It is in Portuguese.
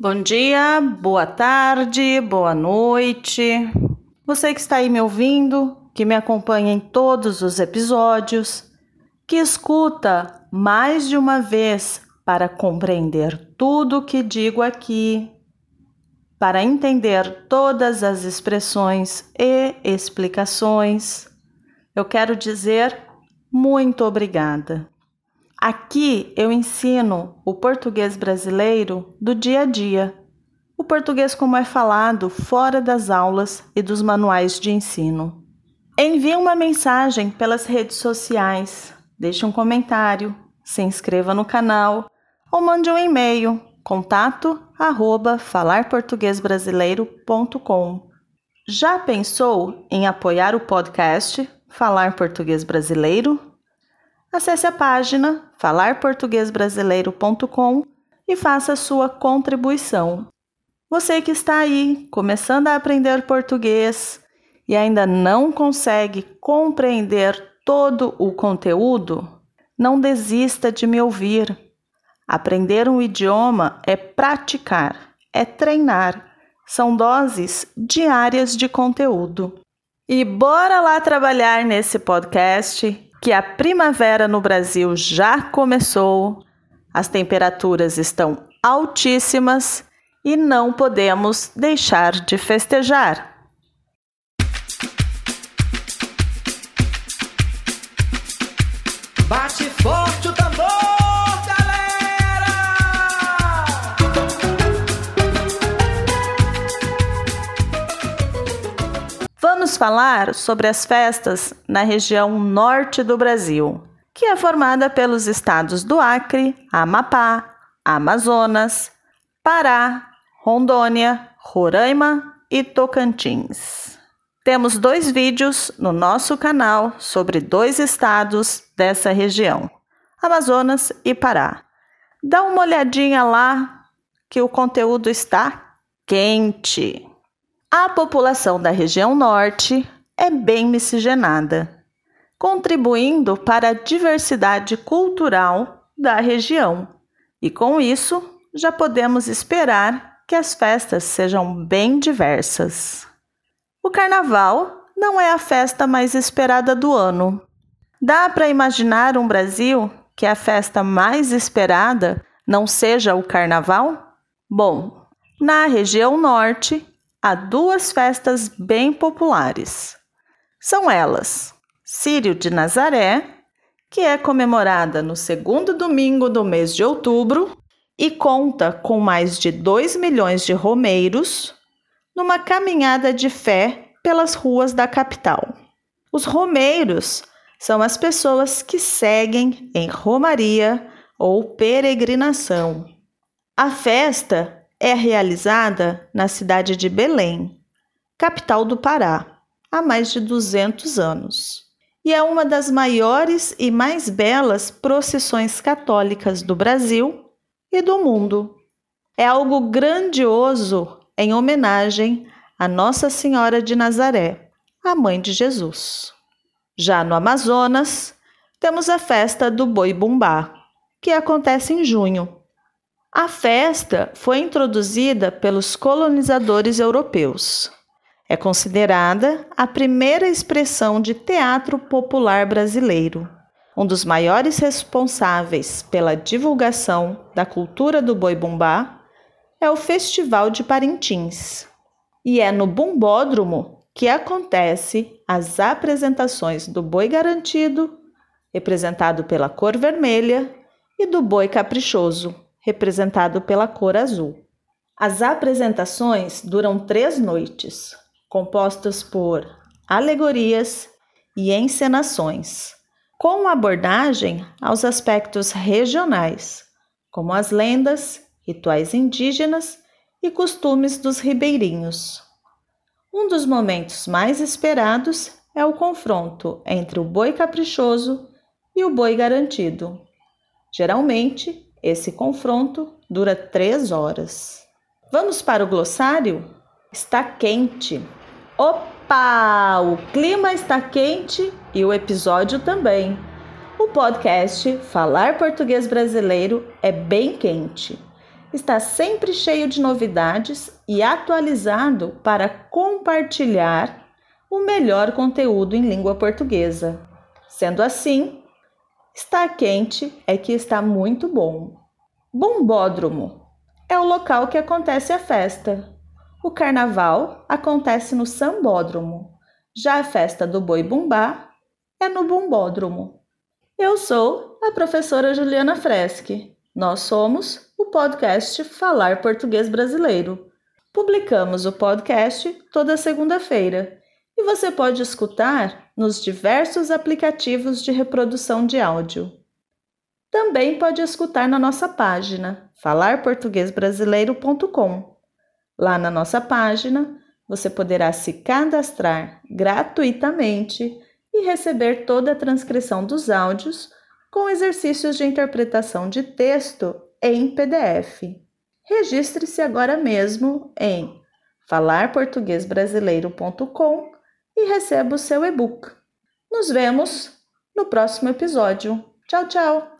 Bom dia, boa tarde, boa noite. Você que está aí me ouvindo, que me acompanha em todos os episódios, que escuta mais de uma vez para compreender tudo o que digo aqui, para entender todas as expressões e explicações. Eu quero dizer muito obrigada. Aqui eu ensino o português brasileiro do dia a dia, o português como é falado fora das aulas e dos manuais de ensino. Envie uma mensagem pelas redes sociais, deixe um comentário, se inscreva no canal ou mande um e-mail contato arroba falarportuguesbrasileiro.com. Já pensou em apoiar o podcast Falar Português Brasileiro? Acesse a página falarportuguesbrasileiro.com e faça sua contribuição. Você que está aí começando a aprender português e ainda não consegue compreender todo o conteúdo, não desista de me ouvir. Aprender um idioma é praticar, é treinar. São doses diárias de conteúdo. E bora lá trabalhar nesse podcast que a primavera no Brasil já começou, as temperaturas estão altíssimas e não podemos deixar de festejar. Bate forte o Vamos falar sobre as festas na região norte do Brasil, que é formada pelos estados do Acre, Amapá, Amazonas, Pará, Rondônia, Roraima e Tocantins. Temos dois vídeos no nosso canal sobre dois estados dessa região, Amazonas e Pará. Dá uma olhadinha lá que o conteúdo está quente. A população da região norte é bem miscigenada, contribuindo para a diversidade cultural da região. E com isso, já podemos esperar que as festas sejam bem diversas. O carnaval não é a festa mais esperada do ano. Dá para imaginar um Brasil que a festa mais esperada não seja o carnaval? Bom, na região norte há duas festas bem populares. São elas: Sírio de Nazaré, que é comemorada no segundo domingo do mês de outubro e conta com mais de 2 milhões de romeiros numa caminhada de fé pelas ruas da capital. Os romeiros são as pessoas que seguem em romaria ou peregrinação. A festa é realizada na cidade de Belém, capital do Pará, há mais de 200 anos. E é uma das maiores e mais belas procissões católicas do Brasil e do mundo. É algo grandioso em homenagem a Nossa Senhora de Nazaré, a mãe de Jesus. Já no Amazonas, temos a festa do Boi Bumbá, que acontece em junho. A festa foi introduzida pelos colonizadores europeus. É considerada a primeira expressão de teatro popular brasileiro, um dos maiores responsáveis pela divulgação da cultura do boi bumbá é o Festival de Parintins. E é no Bumbódromo que acontece as apresentações do Boi Garantido, representado pela cor vermelha, e do Boi Caprichoso, representado pela cor azul. As apresentações duram três noites, compostas por alegorias e encenações, com abordagem aos aspectos regionais, como as lendas rituais indígenas e costumes dos ribeirinhos. Um dos momentos mais esperados é o confronto entre o boi caprichoso e o boi garantido. Geralmente, esse confronto dura três horas. Vamos para o glossário? Está quente. Opa! O clima está quente e o episódio também. O podcast Falar Português Brasileiro é bem quente. está sempre cheio de novidades e atualizado para compartilhar o melhor conteúdo em língua portuguesa. Sendo assim, estar quente é que está muito bom. Bombódromo é o local que acontece a festa. O carnaval acontece no sambódromo. Já a festa do boi bumbá é no bombódromo. Eu sou a professora Juliana Freschi. Nós somos o podcast Falar Português Brasileiro. Publicamos o podcast toda segunda-feira e você pode escutar nos diversos aplicativos de reprodução de áudio. Também pode escutar na nossa página falarportuguesbrasileiro.com. Lá na nossa página, você poderá se cadastrar gratuitamente e receber toda a transcrição dos áudios com exercícios de interpretação de texto em PDF. Registre-se agora mesmo em falarportuguesbrasileiro.com e receba o seu e-book. Nos vemos no próximo episódio. Tchau, tchau!